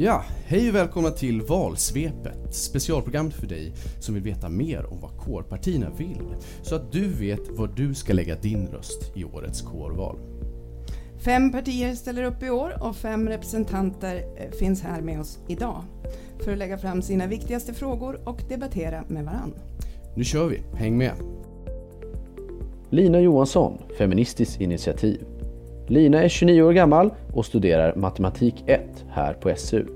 Ja, hej och välkomna till Valsvepet, specialprogrammet för dig som vill veta mer om vad kårpartierna vill, så att du vet var du ska lägga din röst i årets kårval. Fem partier ställer upp i år och fem representanter eh, finns här med oss idag för att lägga fram sina viktigaste frågor och debattera med varann. Nu kör vi, häng med! Lina Johansson, Feministiskt initiativ. Lina är 29 år gammal och studerar matematik 1 här på SU.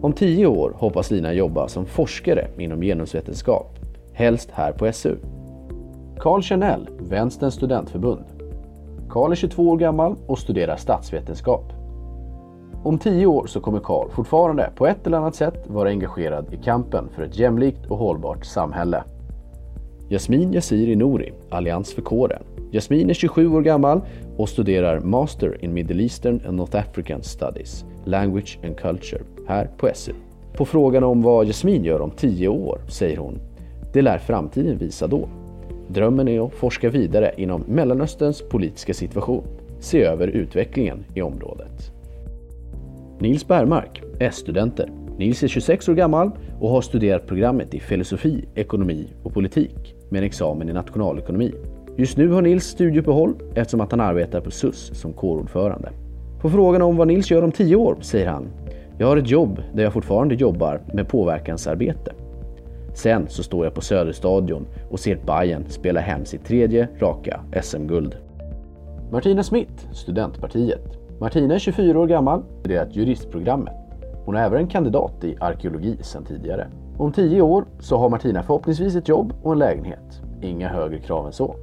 Om 10 år hoppas Lina jobba som forskare inom genusvetenskap, helst här på SU. Carl Chanel, Vänsterns studentförbund. Carl är 22 år gammal och studerar statsvetenskap. Om 10 år så kommer Carl fortfarande på ett eller annat sätt vara engagerad i kampen för ett jämlikt och hållbart samhälle. Jasmin Yassiri Nouri, Allians för kåren. Jasmin är 27 år gammal och studerar Master in Middle Eastern and North African Studies, Language and Culture, här på SU. På frågan om vad Jasmin gör om 10 år säger hon Det lär framtiden visa då. Drömmen är att forska vidare inom Mellanösterns politiska situation, se över utvecklingen i området. Nils Bergmark, S-studenter. Nils är 26 år gammal och har studerat programmet i filosofi, ekonomi och politik med en examen i nationalekonomi. Just nu har Nils studieuppehåll eftersom att han arbetar på SUS som kårordförande. På frågan om vad Nils gör om tio år säger han Jag har ett jobb där jag fortfarande jobbar med påverkansarbete. Sen så står jag på Söderstadion och ser Bayern spela hem sitt tredje raka SM-guld. Martina Smith, Studentpartiet. Martina är 24 år gammal och studerat juristprogrammet. Hon är även en kandidat i arkeologi sedan tidigare. Om 10 år så har Martina förhoppningsvis ett jobb och en lägenhet. Inga högre krav än så.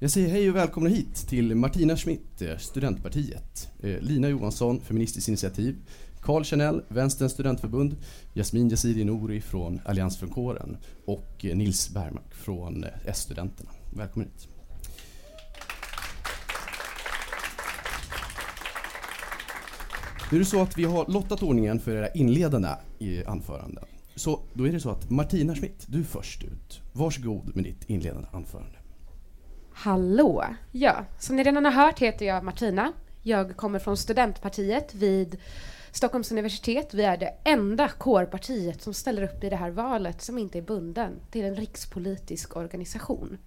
Jag säger hej och välkomna hit till Martina Schmidt, eh, Studentpartiet, eh, Lina Johansson, Feministiskt initiativ, Carl Chanel, Vänsterns studentförbund, Jasmin Yazidi-Nouri från Allians för kåren och eh, Nils Bergmark från S-studenterna. Välkommen hit. Nu är det så att vi har lottat ordningen för era inledande anföranden. Så då är det så att Martina Schmidt, du är först ut. Varsågod med ditt inledande anförande. Hallå! Ja, som ni redan har hört heter jag Martina. Jag kommer från Studentpartiet vid Stockholms universitet. Vi är det enda kårpartiet som ställer upp i det här valet som inte är bunden till en rikspolitisk organisation.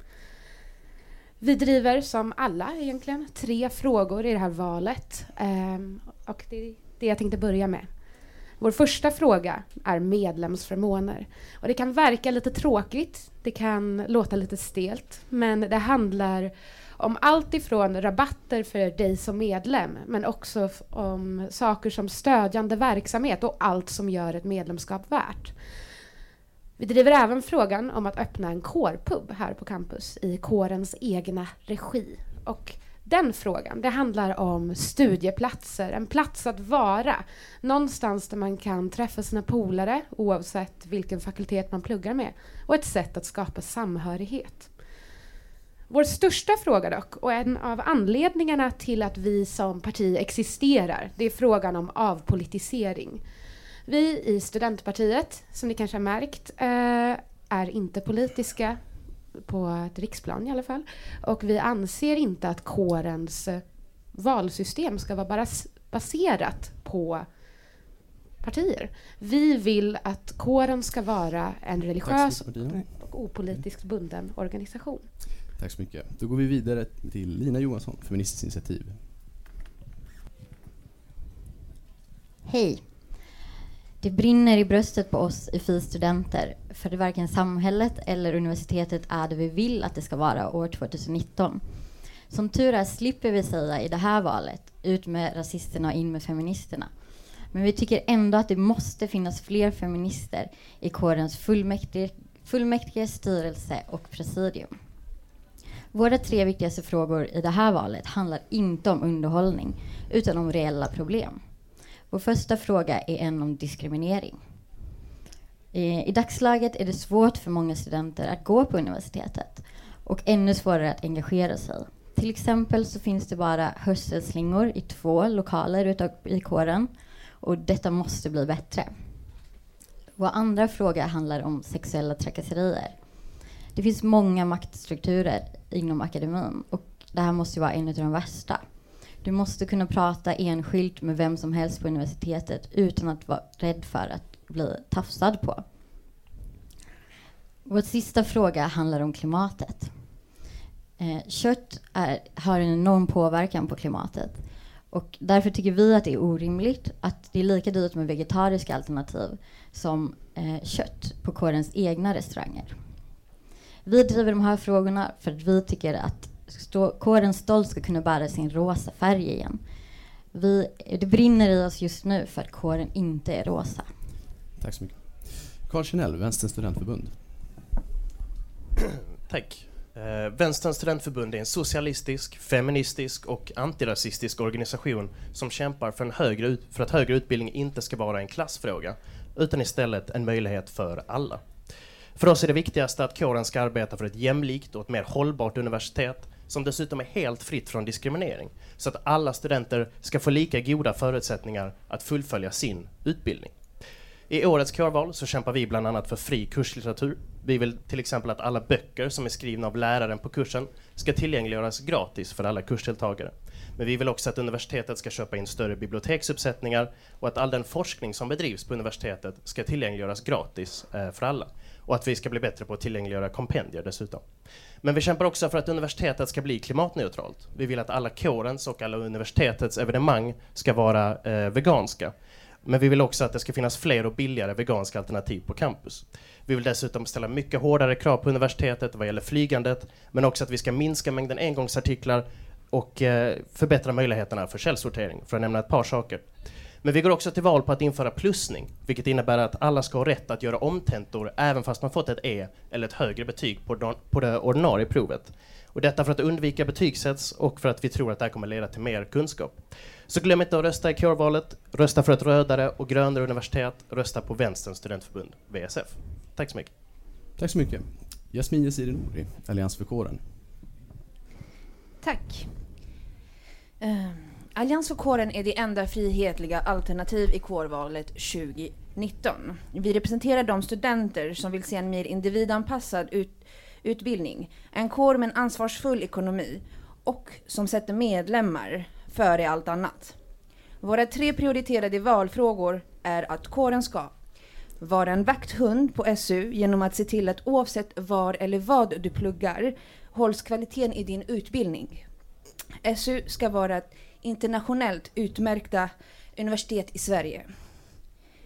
Vi driver som alla egentligen tre frågor i det här valet ehm, och det är det jag tänkte börja med. Vår första fråga är medlemsförmåner. Och det kan verka lite tråkigt, det kan låta lite stelt, men det handlar om allt ifrån rabatter för dig som medlem, men också om saker som stödjande verksamhet och allt som gör ett medlemskap värt. Vi driver även frågan om att öppna en kårpub här på campus i kårens egna regi. Och den frågan, det handlar om studieplatser, en plats att vara. Någonstans där man kan träffa sina polare oavsett vilken fakultet man pluggar med och ett sätt att skapa samhörighet. Vår största fråga dock, och en av anledningarna till att vi som parti existerar, det är frågan om avpolitisering. Vi i Studentpartiet, som ni kanske har märkt, eh, är inte politiska på ett riksplan i alla fall. Och vi anser inte att kårens valsystem ska vara baserat på partier. Vi vill att kåren ska vara en religiös och opolitiskt bunden organisation. Tack så mycket. Då går vi vidare till Lina Johansson, Feministiskt initiativ. Hej. Det brinner i bröstet på oss i FI studenter för det varken samhället eller universitetet är det vi vill att det ska vara år 2019. Som tur är slipper vi säga i det här valet ut med rasisterna och in med feministerna. Men vi tycker ändå att det måste finnas fler feminister i kårens fullmäktige, fullmäktige styrelse och presidium. Våra tre viktigaste frågor i det här valet handlar inte om underhållning utan om reella problem. Vår första fråga är en om diskriminering. I dagsläget är det svårt för många studenter att gå på universitetet och ännu svårare att engagera sig. Till exempel så finns det bara hörselslingor i två lokaler utav, i kåren och detta måste bli bättre. Vår andra fråga handlar om sexuella trakasserier. Det finns många maktstrukturer inom akademin och det här måste vara en av de värsta. Du måste kunna prata enskilt med vem som helst på universitetet utan att vara rädd för att bli tafsad på. Vår sista fråga handlar om klimatet. Eh, kött är, har en enorm påverkan på klimatet. Och därför tycker vi att det är orimligt att det är lika dyrt med vegetariska alternativ som eh, kött på kårens egna restauranger. Vi driver de här frågorna för att vi tycker att stå, kåren stolt ska kunna bära sin rosa färg igen. Vi, det brinner i oss just nu för att kåren inte är rosa. Tack så mycket. Carl Kinell, Vänsterns studentförbund. Tack. Eh, Vänsterns studentförbund är en socialistisk, feministisk och antirasistisk organisation som kämpar för, en högre ut, för att högre utbildning inte ska vara en klassfråga, utan istället en möjlighet för alla. För oss är det viktigaste att kåren ska arbeta för ett jämlikt och ett mer hållbart universitet som dessutom är helt fritt från diskriminering, så att alla studenter ska få lika goda förutsättningar att fullfölja sin utbildning. I årets kårval så kämpar vi bland annat för fri kurslitteratur. Vi vill till exempel att alla böcker som är skrivna av läraren på kursen ska tillgängliggöras gratis för alla kursdeltagare. Men vi vill också att universitetet ska köpa in större biblioteksuppsättningar och att all den forskning som bedrivs på universitetet ska tillgängliggöras gratis eh, för alla. Och att vi ska bli bättre på att tillgängliggöra kompendier dessutom. Men vi kämpar också för att universitetet ska bli klimatneutralt. Vi vill att alla kårens och alla universitetets evenemang ska vara eh, veganska. Men vi vill också att det ska finnas fler och billigare veganska alternativ på campus. Vi vill dessutom ställa mycket hårdare krav på universitetet vad gäller flygandet, men också att vi ska minska mängden engångsartiklar och eh, förbättra möjligheterna för källsortering, för att nämna ett par saker. Men vi går också till val på att införa plussning, vilket innebär att alla ska ha rätt att göra omtentor även fast man fått ett E eller ett högre betyg på, på det ordinarie provet. Och detta för att undvika betygshets och för att vi tror att det här kommer leda till mer kunskap. Så glöm inte att rösta i kårvalet, rösta för ett rödare och grönare universitet, rösta på Vänsterns studentförbund, VSF. Tack så mycket. Tack så mycket. Jasmin Yaziri Nouri, Allians för kåren. Tack. Uh, Allians för kåren är det enda frihetliga alternativ i kårvalet 2019. Vi representerar de studenter som vill se en mer individanpassad ut, utbildning, en kår med en ansvarsfull ekonomi och som sätter medlemmar före allt annat. Våra tre prioriterade valfrågor är att kåren ska vara en vakthund på SU genom att se till att oavsett var eller vad du pluggar hålls kvaliteten i din utbildning. SU ska vara ett internationellt utmärkta universitet i Sverige.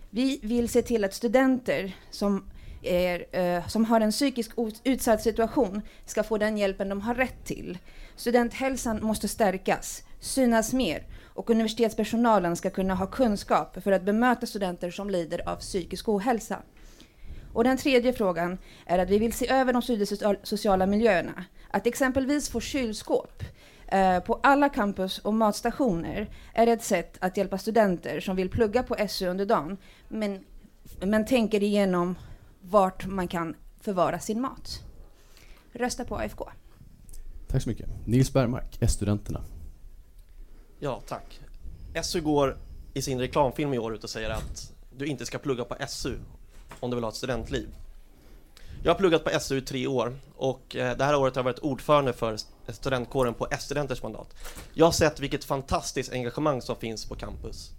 Vi vill se till att studenter som, är, eh, som har en psykisk utsatt situation ska få den hjälpen de har rätt till. Studenthälsan måste stärkas, synas mer och universitetspersonalen ska kunna ha kunskap för att bemöta studenter som lider av psykisk ohälsa. Och den tredje frågan är att vi vill se över de studiesociala miljöerna. Att exempelvis få kylskåp eh, på alla campus och matstationer är ett sätt att hjälpa studenter som vill plugga på SU under dagen, men, men tänker igenom vart man kan förvara sin mat. Rösta på AFK. Tack så mycket. Nils Bergmark, S-studenterna. Ja, tack. SU går i sin reklamfilm i år ut och säger att du inte ska plugga på SU om du vill ha ett studentliv. Jag har pluggat på SU i tre år och eh, det här året har jag varit ordförande för studentkåren på S-studenters mandat. Jag har sett vilket fantastiskt engagemang som finns på campus.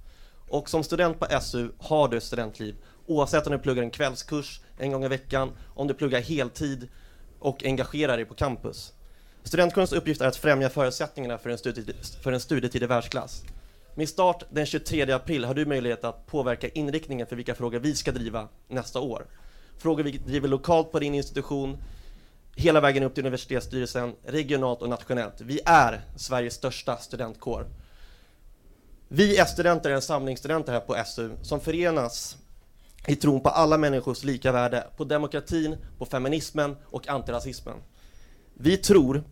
Och som student på SU har du studentliv oavsett om du pluggar en kvällskurs en gång i veckan, om du pluggar heltid och engagerar dig på campus. Studentkårens uppgift är att främja förutsättningarna för en studietid, för en studietid i världsklass. Med start den 23 april har du möjlighet att påverka inriktningen för vilka frågor vi ska driva nästa år. Frågor vi driver lokalt på din institution, hela vägen upp till universitetsstyrelsen, regionalt och nationellt. Vi är Sveriges största studentkår. Vi S-studenter är en samling studenter här på SU som förenas i tron på alla människors lika värde, på demokratin, på feminismen och antirasismen. Vi tror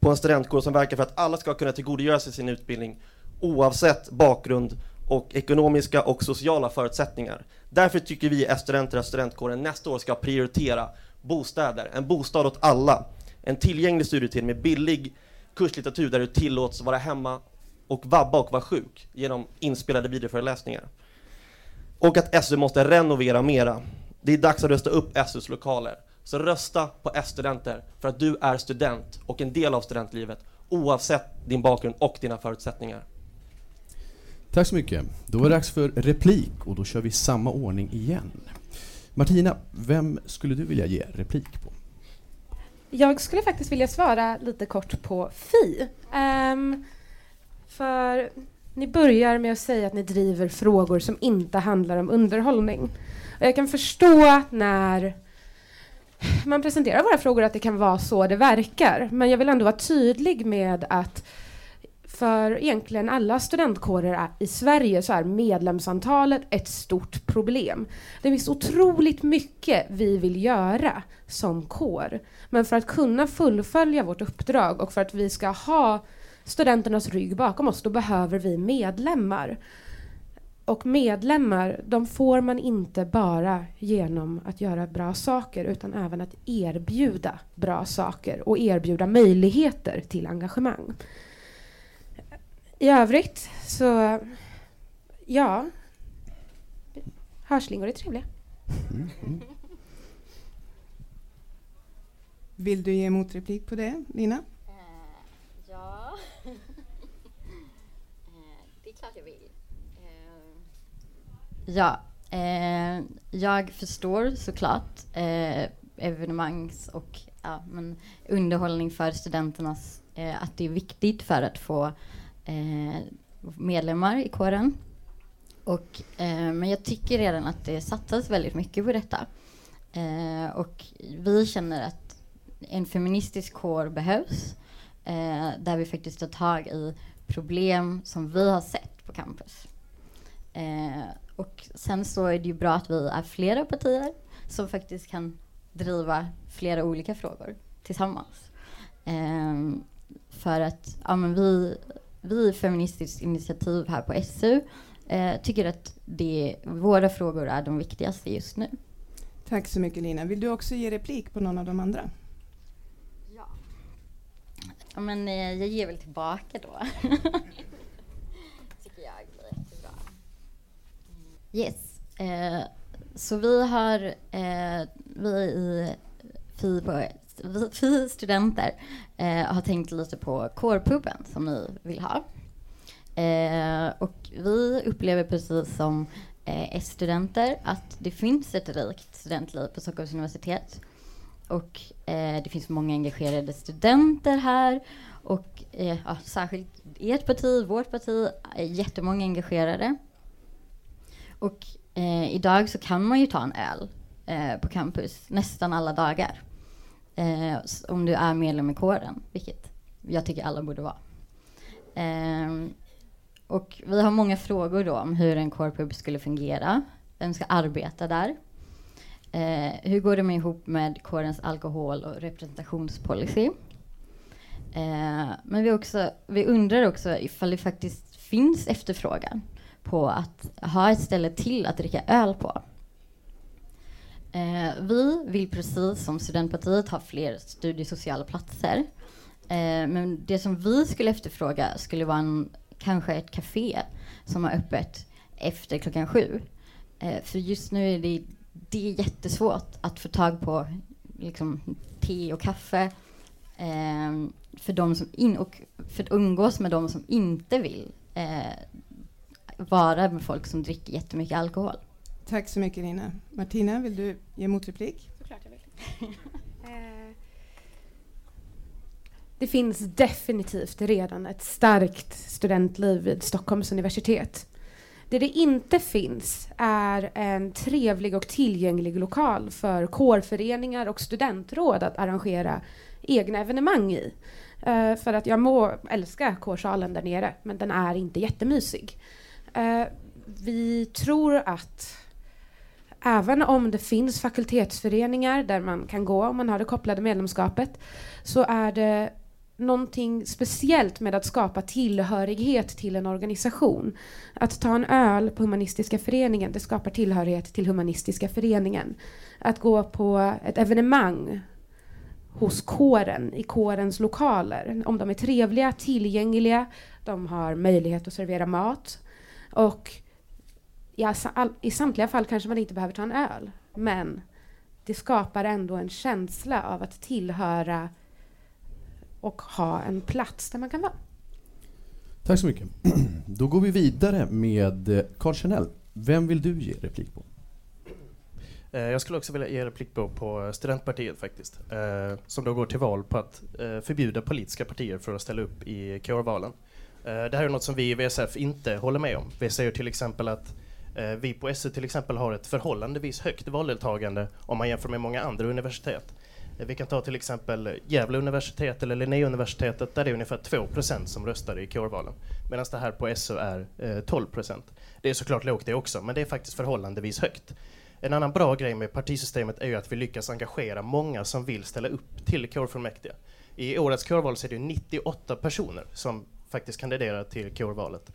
på en studentkår som verkar för att alla ska kunna tillgodogöra sig sin utbildning oavsett bakgrund och ekonomiska och sociala förutsättningar. Därför tycker vi S-studenter att studentkåren nästa år ska prioritera bostäder, en bostad åt alla, en tillgänglig studietid med billig kurslitteratur där du tillåts vara hemma och vabba och vara sjuk genom inspelade videoföreläsningar. Och att SU måste renovera mera. Det är dags att rösta upp SUs lokaler. Så rösta på S-studenter för att du är student och en del av studentlivet oavsett din bakgrund och dina förutsättningar. Tack så mycket. Då är det dags för replik och då kör vi samma ordning igen. Martina, vem skulle du vilja ge replik på? Jag skulle faktiskt vilja svara lite kort på Fi. Um, för ni börjar med att säga att ni driver frågor som inte handlar om underhållning. Och jag kan förstå när man presenterar våra frågor att det kan vara så det verkar. Men jag vill ändå vara tydlig med att för egentligen alla studentkårer i Sverige så är medlemsantalet ett stort problem. Det finns otroligt mycket vi vill göra som kår. Men för att kunna fullfölja vårt uppdrag och för att vi ska ha studenternas rygg bakom oss, då behöver vi medlemmar. Och medlemmar, de får man inte bara genom att göra bra saker utan även att erbjuda bra saker och erbjuda möjligheter till engagemang. I övrigt så, ja, hörslingor är trevliga. Mm, mm. Vill du ge motreplik på det, Lina? Uh, ja, uh, det är klart jag vill. Uh, ja, jag förstår såklart evenemangs och ja, men underhållning för studenternas, att det är viktigt för att få eh, medlemmar i kåren. Och, eh, men jag tycker redan att det satsas väldigt mycket på detta. Eh, och vi känner att en feministisk kår behövs. Eh, där vi faktiskt tar tag i problem som vi har sett på campus. Eh, och sen så är det ju bra att vi är flera partier som faktiskt kan driva flera olika frågor tillsammans. Eh, för att ja, men vi vi Feministiskt initiativ här på SU eh, tycker att det, våra frågor är de viktigaste just nu. Tack så mycket Lina. Vill du också ge replik på någon av de andra? Ja. ja men eh, jag ger väl tillbaka då. tycker jag blir jättebra. Yes. Eh, så vi har, eh, vi i faktiskt, vi studenter eh, har tänkt lite på kårpuben som ni vill ha. Eh, och vi upplever precis som eh, S-studenter att det finns ett rikt studentliv på Stockholms universitet. Och eh, det finns många engagerade studenter här. Och eh, ja, särskilt ert parti, vårt parti, är jättemånga engagerade. Och eh, idag så kan man ju ta en öl eh, på campus nästan alla dagar eh, om du är medlem i kåren, vilket jag tycker alla borde vara. Eh, och vi har många frågor då om hur en kårpub skulle fungera, vem ska arbeta där? Eh, hur går det med ihop med kårens alkohol och representationspolicy? Eh, men vi, också, vi undrar också ifall det faktiskt finns efterfrågan på att ha ett ställe till att dricka öl på. Eh, vi vill precis som Studentpartiet ha fler studiesociala platser. Eh, men det som vi skulle efterfråga skulle vara en, kanske ett café som har öppet efter klockan sju. Eh, för just nu är det, det är jättesvårt att få tag på liksom, te och kaffe eh, för de som in, och för att umgås med de som inte vill eh, vara med folk som dricker jättemycket alkohol. Tack så mycket Nina. Martina, vill du ge motreplik? Såklart jag vill. Det finns definitivt redan ett starkt studentliv vid Stockholms universitet. Det det inte finns är en trevlig och tillgänglig lokal för kårföreningar och studentråd att arrangera egna evenemang i. Uh, för att jag må älska kårsalen där nere, men den är inte jättemysig. Uh, vi tror att även om det finns fakultetsföreningar där man kan gå om man har det kopplade medlemskapet, så är det någonting speciellt med att skapa tillhörighet till en organisation. Att ta en öl på Humanistiska föreningen, det skapar tillhörighet till Humanistiska föreningen. Att gå på ett evenemang hos kåren, i kårens lokaler. Om de är trevliga, tillgängliga, de har möjlighet att servera mat. Och i, i samtliga fall kanske man inte behöver ta en öl. Men det skapar ändå en känsla av att tillhöra och ha en plats där man kan vara. Tack så mycket. Då går vi vidare med Carl Chanel. Vem vill du ge replik på? Eh, jag skulle också vilja ge replik på, på Studentpartiet faktiskt. Eh, som då går till val på att eh, förbjuda politiska partier för att ställa upp i kårvalen. Det här är något som vi i VSF inte håller med om. Vi säger till exempel att Eh, vi på SU till exempel har ett förhållandevis högt valdeltagande om man jämför med många andra universitet. Eh, vi kan ta till exempel Gävle universitet eller Linnéuniversitetet där det är ungefär 2% som röstar i kårvalen. Medan det här på SU är eh, 12% Det är såklart lågt det också, men det är faktiskt förhållandevis högt. En annan bra grej med partisystemet är ju att vi lyckas engagera många som vill ställa upp till kårfullmäktige. I årets kårval så är det 98 personer som faktiskt kandiderar till kårvalet.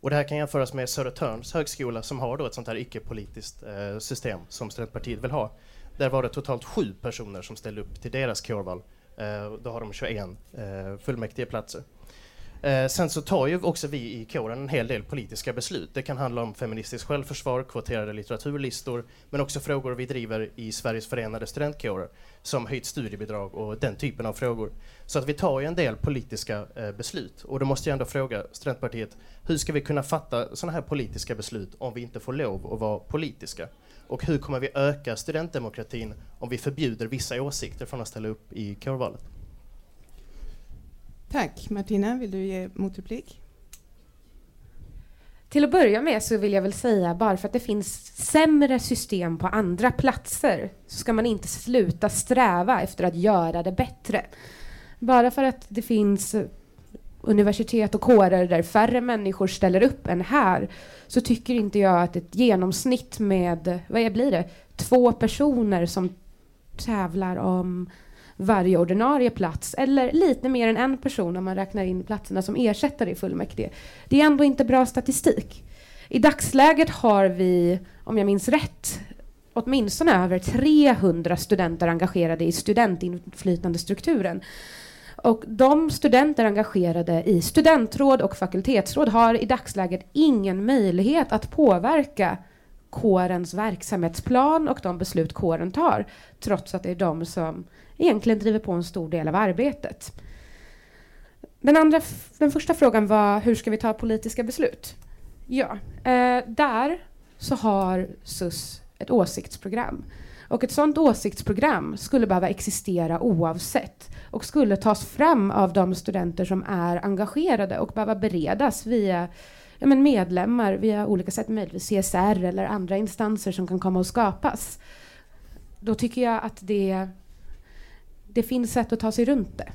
Och det här kan jämföras med Södertörns högskola som har då ett sånt här icke-politiskt eh, system som Studentpartiet vill ha. Där var det totalt sju personer som ställde upp till deras kårval. Eh, då har de 21 eh, fullmäktigeplatser. Eh, sen så tar ju också vi i kåren en hel del politiska beslut. Det kan handla om feministiskt självförsvar, kvoterade litteraturlistor, men också frågor vi driver i Sveriges förenade studentkårer, som höjt studiebidrag och den typen av frågor. Så att vi tar ju en del politiska eh, beslut. Och då måste jag ändå fråga Studentpartiet, hur ska vi kunna fatta sådana här politiska beslut om vi inte får lov att vara politiska? Och hur kommer vi öka studentdemokratin om vi förbjuder vissa åsikter från att ställa upp i kårvalet? Tack. Martina, vill du ge motreplik? Till att börja med så vill jag väl säga, bara för att det finns sämre system på andra platser, så ska man inte sluta sträva efter att göra det bättre. Bara för att det finns universitet och kårer där färre människor ställer upp än här, så tycker inte jag att ett genomsnitt med, vad blir det, två personer som tävlar om varje ordinarie plats eller lite mer än en person om man räknar in platserna som ersättare i fullmäktige. Det är ändå inte bra statistik. I dagsläget har vi, om jag minns rätt, åtminstone över 300 studenter engagerade i studentinflytandestrukturen. Och de studenter engagerade i studentråd och fakultetsråd har i dagsläget ingen möjlighet att påverka kårens verksamhetsplan och de beslut kåren tar, trots att det är de som egentligen driver på en stor del av arbetet. Den, andra, den första frågan var hur ska vi ta politiska beslut? Ja, eh, där så har SUS ett åsiktsprogram. Och ett sådant åsiktsprogram skulle behöva existera oavsett och skulle tas fram av de studenter som är engagerade och behöva beredas via ja, men medlemmar, via olika sätt, möjligtvis CSR eller andra instanser som kan komma att skapas. Då tycker jag att det det finns sätt att ta sig runt det.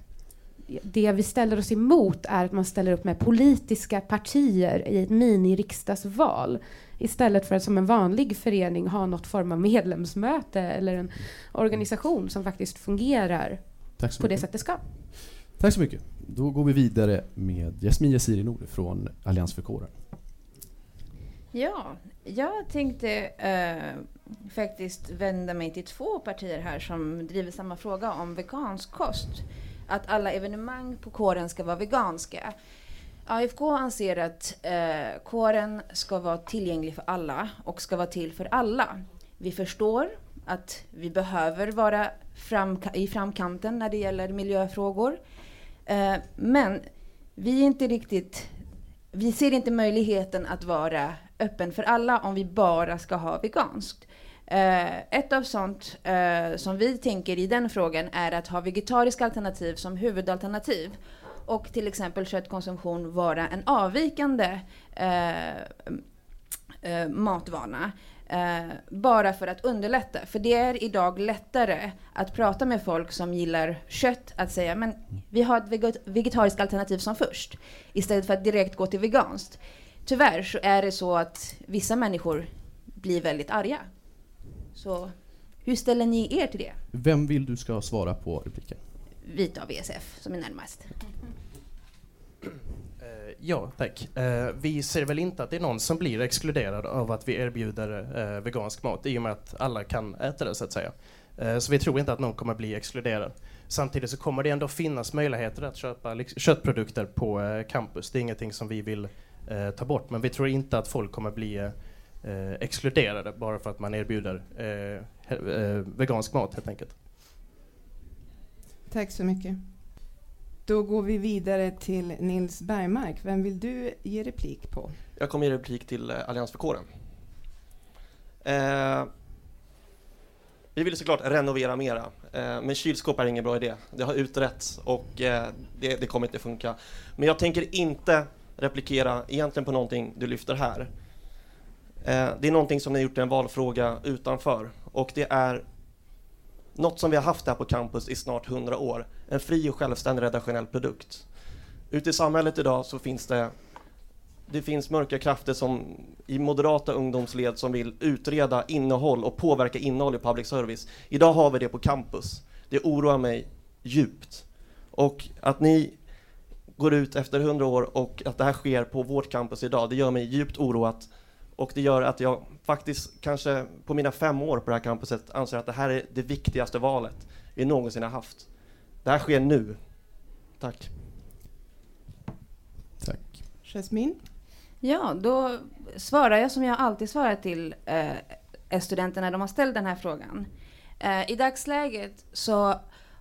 Det vi ställer oss emot är att man ställer upp med politiska partier i ett mini-riksdagsval istället för att som en vanlig förening ha något form av medlemsmöte eller en organisation som faktiskt fungerar på mycket. det sätt det ska. Tack så mycket. Då går vi vidare med Jasmin Yaziri Nouri från Allians för kåren. Ja, jag tänkte uh, faktiskt vända mig till två partier här som driver samma fråga om vegansk kost. Att alla evenemang på kåren ska vara veganska. AFK anser att eh, kåren ska vara tillgänglig för alla och ska vara till för alla. Vi förstår att vi behöver vara fram, i framkanten när det gäller miljöfrågor. Eh, men vi är inte riktigt vi ser inte möjligheten att vara öppen för alla om vi bara ska ha veganskt. Uh, ett av sånt uh, som vi tänker i den frågan är att ha vegetariska alternativ som huvudalternativ och till exempel köttkonsumtion vara en avvikande uh, matvana. Bara för att underlätta. För det är idag lättare att prata med folk som gillar kött att säga men vi har ett veget vegetariskt alternativ som först. Istället för att direkt gå till veganskt. Tyvärr så är det så att vissa människor blir väldigt arga. Så hur ställer ni er till det? Vem vill du ska svara på repliken? Vita av VSF som är närmast. Eh, Ja, tack. Eh, vi ser väl inte att det är någon som blir exkluderad av att vi erbjuder eh, vegansk mat i och med att alla kan äta det så att säga. Så vi tror inte att någon kommer bli exkluderad. Samtidigt så kommer det ändå finnas möjligheter att köpa liksom, köttprodukter på campus. Det är ingenting som vi vill eh, ta bort, men vi tror inte att folk kommer bli eh, exkluderade bara för att man erbjuder eh, eh, vegansk mat helt enkelt. Tack så mycket. Då går vi vidare till Nils Bergmark. Vem vill du ge replik på? Jag kommer ge replik till eh, Allians för kåren. Eh, vi vill såklart renovera mera, eh, men kylskåp är ingen bra idé. Det har utretts och eh, det, det kommer inte funka. Men jag tänker inte replikera egentligen på någonting du lyfter här. Eh, det är någonting som ni har gjort till en valfråga utanför och det är något som vi har haft här på campus i snart 100 år. En fri och självständig redaktionell produkt. Ute i samhället idag så finns det det finns mörka krafter som i moderata ungdomsled som vill utreda innehåll och påverka innehåll i public service. Idag har vi det på campus. Det oroar mig djupt. Och att ni går ut efter 100 år och att det här sker på vårt campus idag, det gör mig djupt oroat. Och det gör att jag faktiskt kanske på mina fem år på det här campuset anser att det här är det viktigaste valet vi någonsin har haft. Det här sker nu. Tack. Tack. Jasmine? Ja, då svarar jag som jag alltid svarar till eh, studenter när de har ställt den här frågan. Eh, I dagsläget så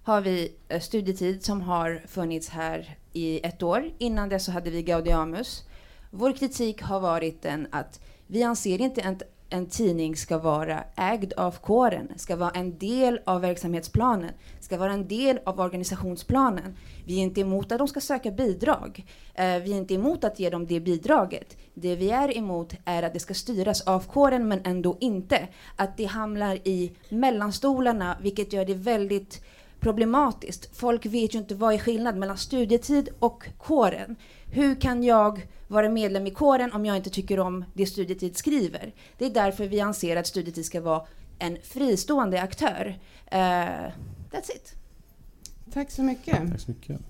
har vi eh, studietid som har funnits här i ett år. Innan det så hade vi Gaudiamus. Vår kritik har varit den att vi anser inte att en tidning ska vara ägd av kåren, ska vara en del av verksamhetsplanen, ska vara en del av organisationsplanen. Vi är inte emot att de ska söka bidrag. Eh, vi är inte emot att ge dem det bidraget. Det vi är emot är att det ska styras av kåren men ändå inte. Att det hamnar i mellanstolarna vilket gör det väldigt problematiskt. Folk vet ju inte vad är skillnad mellan studietid och kåren. Hur kan jag vara medlem i kåren om jag inte tycker om det studietid skriver? Det är därför vi anser att studietid ska vara en fristående aktör. Eh, that's it. Tack så mycket. Tack så mycket.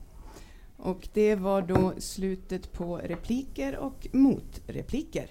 Och det var då slutet på repliker och motrepliker.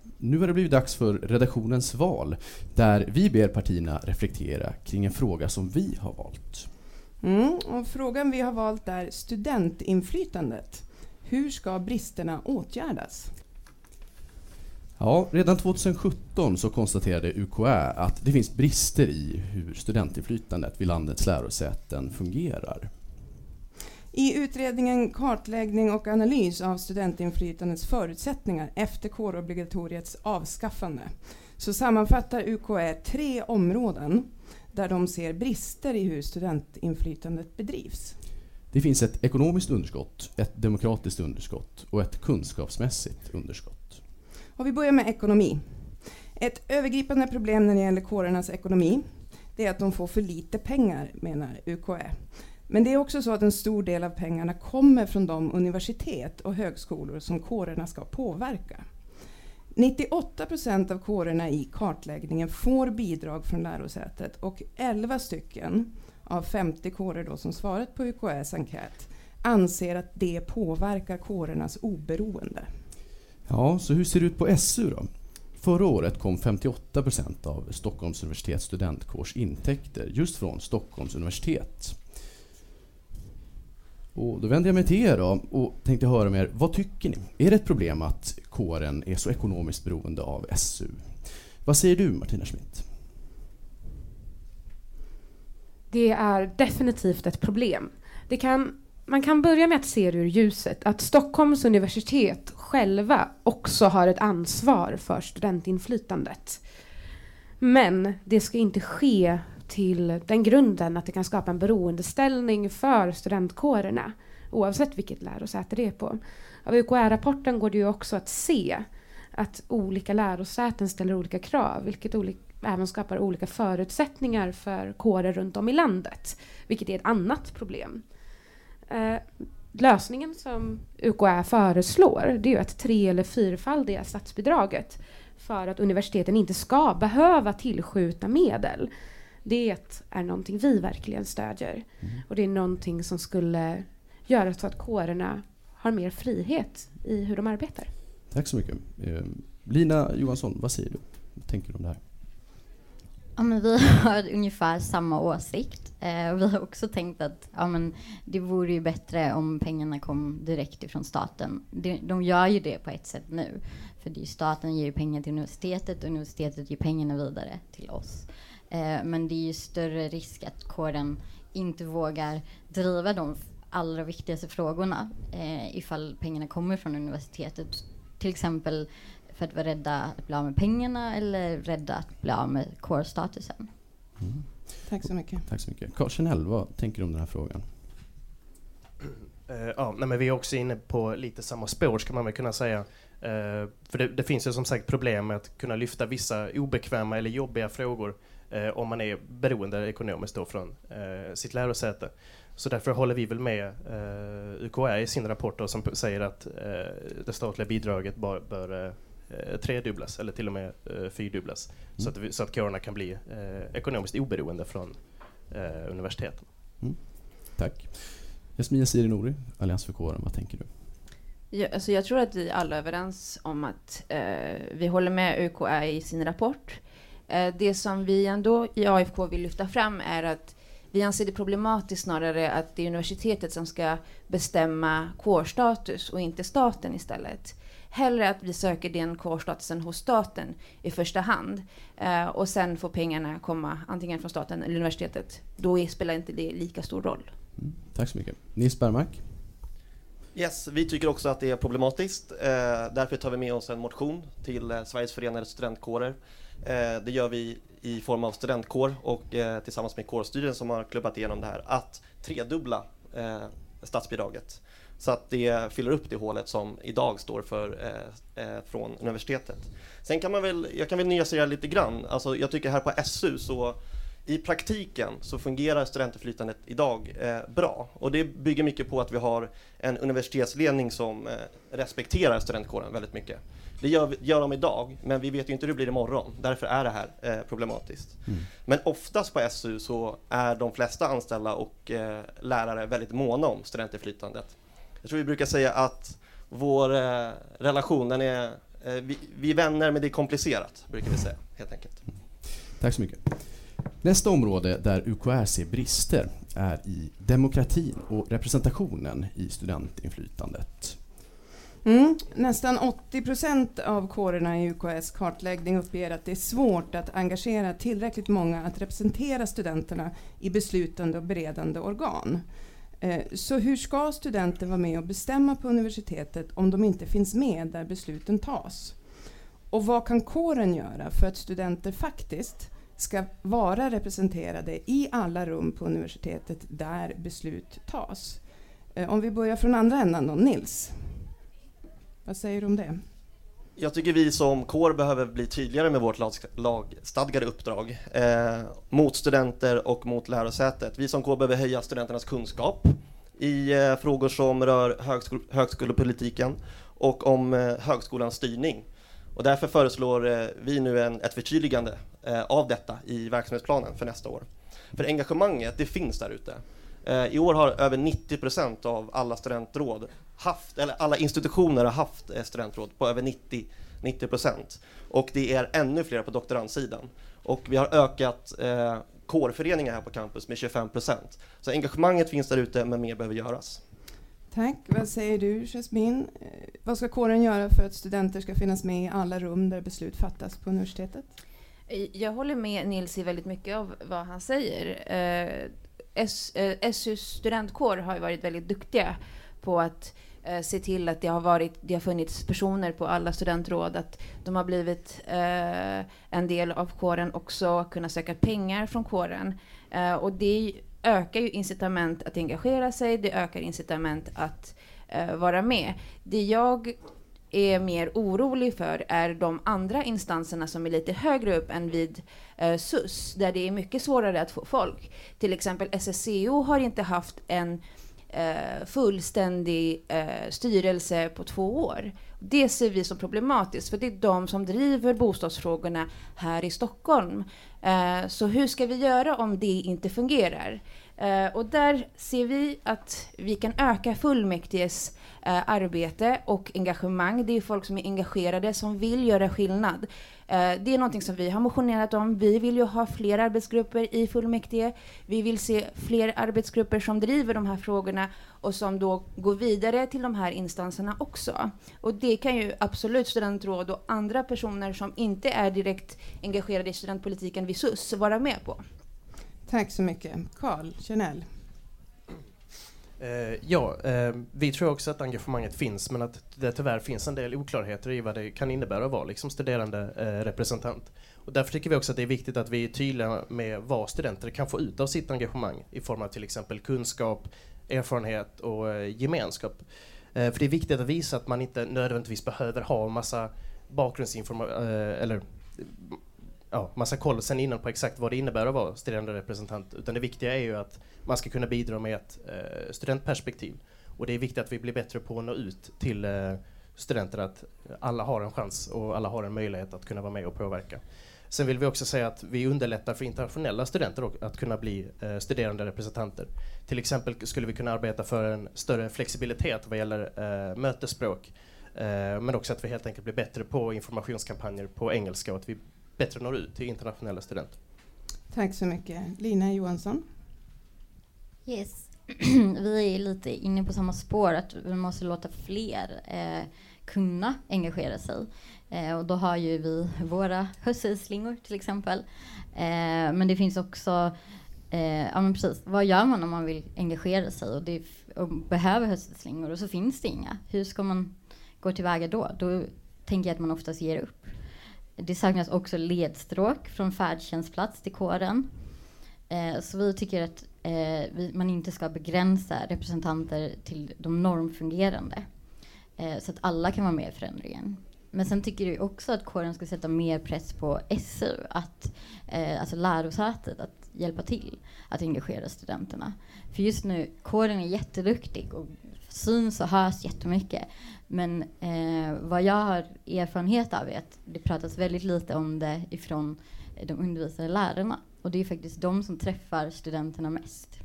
nu har det blivit dags för redaktionens val, där vi ber partierna reflektera kring en fråga som vi har valt. Mm, och frågan vi har valt är studentinflytandet. Hur ska bristerna åtgärdas? Ja, redan 2017 så konstaterade UKÄ att det finns brister i hur studentinflytandet vid landets lärosäten fungerar. I utredningen Kartläggning och analys av studentinflytandets förutsättningar efter kårobligatoriets avskaffande så sammanfattar UKÄ tre områden där de ser brister i hur studentinflytandet bedrivs. Det finns ett ekonomiskt underskott, ett demokratiskt underskott och ett kunskapsmässigt underskott. Och vi börjar med ekonomi. Ett övergripande problem när det gäller kårernas ekonomi det är att de får för lite pengar, menar UKÄ. Men det är också så att en stor del av pengarna kommer från de universitet och högskolor som kårerna ska påverka. 98 procent av kårerna i kartläggningen får bidrag från lärosätet och 11 stycken av 50 kårer då som svarat på UKÄs enkät anser att det påverkar kårernas oberoende. Ja, så hur ser det ut på SU då? Förra året kom 58 procent av Stockholms universitets studentkårs intäkter just från Stockholms universitet. Och då vänder jag mig till er då och tänkte höra med er, vad tycker ni? Är det ett problem att kåren är så ekonomiskt beroende av SU? Vad säger du Martina Schmidt? Det är definitivt ett problem. Det kan, man kan börja med att se det ur ljuset att Stockholms universitet själva också har ett ansvar för studentinflytandet. Men det ska inte ske till den grunden att det kan skapa en beroendeställning för studentkårerna oavsett vilket lärosäte det är på. Av UKÄ-rapporten går det ju också att se att olika lärosäten ställer olika krav, vilket även skapar olika förutsättningar för kårer runt om i landet, vilket är ett annat problem. Eh, lösningen som UKÄ föreslår det är ju att tre eller fyrfaldiga statsbidraget för att universiteten inte ska behöva tillskjuta medel. Det är någonting vi verkligen stödjer. Mm. Och det är någonting som skulle göra så att kårerna har mer frihet i hur de arbetar. Tack så mycket. Eh, Lina Johansson, vad säger du? Vad tänker du om det här? Ja, men vi har ungefär samma åsikt. Eh, vi har också tänkt att ja, men det vore ju bättre om pengarna kom direkt ifrån staten. De, de gör ju det på ett sätt nu. För det staten ger ju pengar till universitetet och universitetet ger pengarna vidare till oss. Eh, men det är ju större risk att kåren inte vågar driva de allra viktigaste frågorna eh, ifall pengarna kommer från universitetet. Till exempel för att vara rädda att bli av med pengarna eller rädda att bli av med kårstatusen. Mm. Tack så mycket. Tack så mycket. Carl Chanel, vad tänker du om den här frågan? Uh, ja, nej, men vi är också inne på lite samma spår ska man väl kunna säga. Uh, för det, det, finns ju som sagt problem med att kunna lyfta vissa obekväma eller jobbiga frågor uh, om man är beroende ekonomiskt då från sitt lärosäte. Så därför håller vi väl med uh, UKÄ i sin rapport då, som säger att det statliga bidraget bör, bör eh, tredubblas eller till och med eh, fyrdubblas mm. så, att, vi, så att kårerna kan bli eh, ekonomiskt oberoende från eh, universiteten. Mm. Tack. Jasmin Yaziri Nouri, Allians för kåren, vad tänker du? Ja, alltså jag tror att vi alla är överens om att eh, vi håller med UKÄ i sin rapport. Eh, det som vi ändå i AFK vill lyfta fram är att vi anser det problematiskt snarare att det är universitetet som ska bestämma kårstatus och inte staten istället hellre att vi söker den kårstatusen hos staten i första hand. Eh, och sen får pengarna komma antingen från staten eller universitetet. Då spelar inte det lika stor roll. Mm, tack så mycket. Nils Bergmark? Yes, vi tycker också att det är problematiskt. Eh, därför tar vi med oss en motion till eh, Sveriges förenade studentkårer. Eh, det gör vi i form av studentkår och eh, tillsammans med kårstyrelsen som har klubbat igenom det här, att tredubbla eh, statsbidraget så att det fyller upp det hålet som idag står för eh, eh, från universitetet. Sen kan man väl, jag kan väl nyansera lite grann. Alltså, jag tycker här på SU så i praktiken så fungerar studentinflytandet idag eh, bra och det bygger mycket på att vi har en universitetsledning som eh, respekterar studentkåren väldigt mycket. Det gör, gör de idag, men vi vet ju inte hur det blir imorgon. Därför är det här eh, problematiskt. Mm. Men oftast på SU så är de flesta anställda och eh, lärare väldigt måna om studentinflytandet. Jag tror vi brukar säga att vår eh, relation, den är, eh, vi, vi är vänner men det är komplicerat, brukar vi säga helt enkelt. Tack så mycket. Nästa område där UKR ser brister är i demokratin och representationen i studentinflytandet. Mm. Nästan 80 procent av kårerna i UKS kartläggning uppger att det är svårt att engagera tillräckligt många att representera studenterna i beslutande och beredande organ. Eh, så hur ska studenter vara med och bestämma på universitetet om de inte finns med där besluten tas? Och vad kan kåren göra för att studenter faktiskt ska vara representerade i alla rum på universitetet där beslut tas? Eh, om vi börjar från andra änden då, Nils. Vad säger du om det? Jag tycker vi som kår behöver bli tydligare med vårt lagstadgade uppdrag eh, mot studenter och mot lärosätet. Vi som kår behöver höja studenternas kunskap i eh, frågor som rör högskol- högskolepolitiken och om eh, högskolans styrning. Och därför föreslår eh, vi nu en, ett förtydligande eh, av detta i verksamhetsplanen för nästa år. För engagemanget, det finns där ute. Eh, I år har över 90 procent av alla studentråd haft, eller alla institutioner har haft eh, studentråd på över 90 90 procent. Och det är ännu fler på doktorandsidan. Och vi har ökat eh, kårföreningar här på campus med 25 procent. Så engagemanget finns där ute, men mer behöver göras. Tack. Vad säger du, Jasmin? Eh, Vad ska kåren göra för att studenter ska finnas med i alla rum där beslut fattas på universitetet? Jag håller med Nils i väldigt mycket av vad han säger. Eh, S, eh, SUs studentkår har ju varit väldigt duktiga på att eh, se till att det har, varit, det har funnits personer på alla studentråd, att de har blivit eh, en del av kåren också, kunna söka pengar från kåren. Eh, och det ökar ju incitament att engagera sig, det ökar incitament att eh, vara med. Det jag är mer orolig för är de andra instanserna som är lite högre upp än vid eh, SUS, där det är mycket svårare att få folk. Till exempel SSCO har inte haft en eh, fullständig eh, styrelse på två år. Det ser vi som problematiskt, för det är de som driver bostadsfrågorna här i Stockholm. Eh, så hur ska vi göra om det inte fungerar? Eh, och där ser vi att vi kan öka fullmäktiges eh, arbete och engagemang. Det är folk som är engagerade, som vill göra skillnad. Eh, det är någonting som vi har motionerat om. Vi vill ju ha fler arbetsgrupper i fullmäktige. Vi vill se fler arbetsgrupper som driver de här frågorna och som då går vidare till de här instanserna också. Och det kan ju absolut studentråd och andra personer som inte är direkt engagerade i studentpolitiken vid SUS vara med på. Tack så mycket. Carl Kjernell. Eh, ja, eh, vi tror också att engagemanget finns men att det tyvärr finns en del oklarheter i vad det kan innebära att vara liksom studerande eh, representant. Och därför tycker vi också att det är viktigt att vi är tydliga med vad studenter kan få ut av sitt engagemang i form av till exempel kunskap, erfarenhet och eh, gemenskap. Eh, för det är viktigt att visa att man inte nödvändigtvis behöver ha en massa bakgrundsinformation eh, eller ja, massa koll sen innan på exakt vad det innebär att vara studeranderepresentant. Utan det viktiga är ju att man ska kunna bidra med ett eh, studentperspektiv. Och det är viktigt att vi blir bättre på att nå ut till eh, studenter att alla har en chans och alla har en möjlighet att kunna vara med och påverka. Sen vill vi också säga att vi underlättar för internationella studenter att kunna bli eh, studerande representanter. Till exempel skulle vi kunna arbeta för en större flexibilitet vad gäller eh, mötesspråk. Eh, men också att vi helt enkelt blir bättre på informationskampanjer på engelska och att vi bättre når ut till internationella studenter. Tack så mycket. Lina Johansson. Yes. Vi är lite inne på samma spår, att vi måste låta fler eh, kunna engagera sig. Eh, och då har ju vi våra höstslingor till exempel. Eh, men det finns också, eh, ja men precis, vad gör man om man vill engagera sig och, det, och behöver höstslingor och så finns det inga. Hur ska man gå tillväga då? Då tänker jag att man oftast ger upp. Det saknas också ledstråk från färdtjänstplats till kåren. Eh, så vi tycker att eh, vi, man inte ska begränsa representanter till de normfungerande. Eh, så att alla kan vara med i förändringen. Men sen tycker vi också att kåren ska sätta mer press på SU, att, eh, alltså lärosätet, att hjälpa till att engagera studenterna. För just nu, kåren är jätteduktig och syns och hörs jättemycket. Men eh, vad jag har erfarenhet av är att det pratas väldigt lite om det ifrån de undervisande lärarna. Och det är faktiskt de som träffar studenterna mest.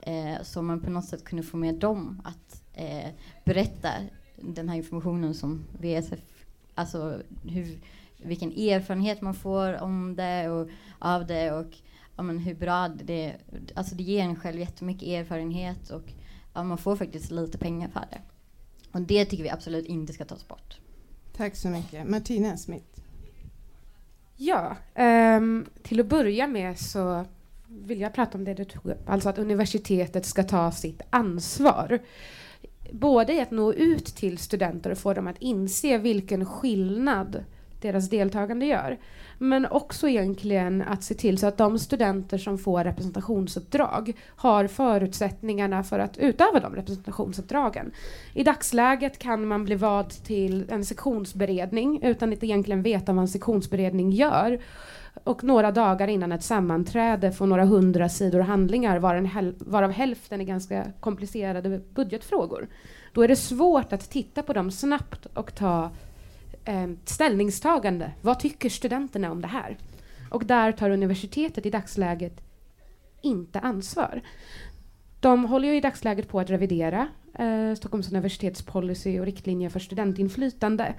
Eh, så om man på något sätt kunde få med dem att eh, berätta den här informationen som VSF, alltså hur, vilken erfarenhet man får om det och av det och ja, men hur bra det är. Alltså det ger en själv jättemycket erfarenhet och ja, man får faktiskt lite pengar för det. Och det tycker vi absolut inte ska tas bort. Tack så mycket. Martina Smith. Ja, ehm, till att börja med så vill jag prata om det du tog upp, alltså att universitetet ska ta sitt ansvar. Både i att nå ut till studenter och få dem att inse vilken skillnad deras deltagande gör. Men också egentligen att se till så att de studenter som får representationsuppdrag har förutsättningarna för att utöva de representationsuppdragen. I dagsläget kan man bli vald till en sektionsberedning utan att egentligen veta vad en sektionsberedning gör och några dagar innan ett sammanträde få några hundra sidor handlingar varav hälften är ganska komplicerade budgetfrågor. Då är det svårt att titta på dem snabbt och ta eh, ställningstagande. Vad tycker studenterna om det här? Och där tar universitetet i dagsläget inte ansvar. De håller ju i dagsläget på att revidera eh, Stockholms universitets policy och riktlinjer för studentinflytande.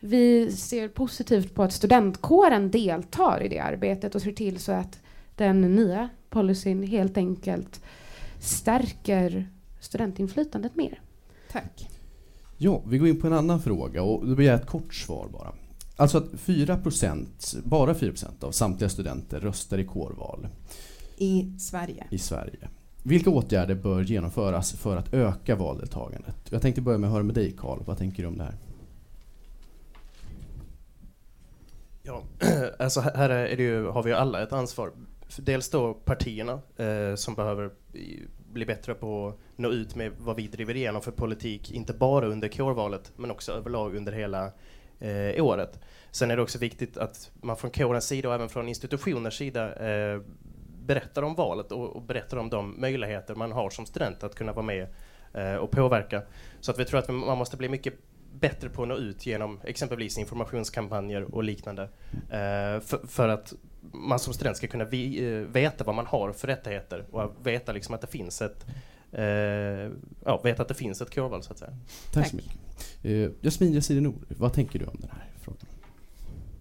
Vi ser positivt på att studentkåren deltar i det arbetet och ser till så att den nya policyn helt enkelt stärker studentinflytandet mer. Tack. Ja, vi går in på en annan fråga och då begär jag ett kort svar bara. Alltså att 4% bara 4% av samtliga studenter röstar i kårval. I Sverige. I Sverige. Vilka åtgärder bör genomföras för att öka valdeltagandet? Jag tänkte börja med att höra med dig Karl. Vad tänker du om det här? Ja, alltså här är det ju, har vi ju alla ett ansvar. Dels då partierna eh, som behöver bli bättre på att nå ut med vad vi driver igenom för politik, inte bara under kårvalet men också överlag under hela eh, året. Sen är det också viktigt att man från kårens sida och även från institutioners sida eh, berättar om valet och, och, berättar om de möjligheter man har som student att kunna vara med eh, och påverka. Så att vi tror att man måste bli mycket bättre på att nå ut genom exempelvis informationskampanjer och liknande. Eh, för, för, att man som student ska kunna vi, eh, veta vad man har för rättigheter och veta liksom att det finns ett eh, ja, veta att det finns ett kårval så att säga. Tack, så mycket. Eh, Jasmin Yazirinor, vad tänker du om den här frågan?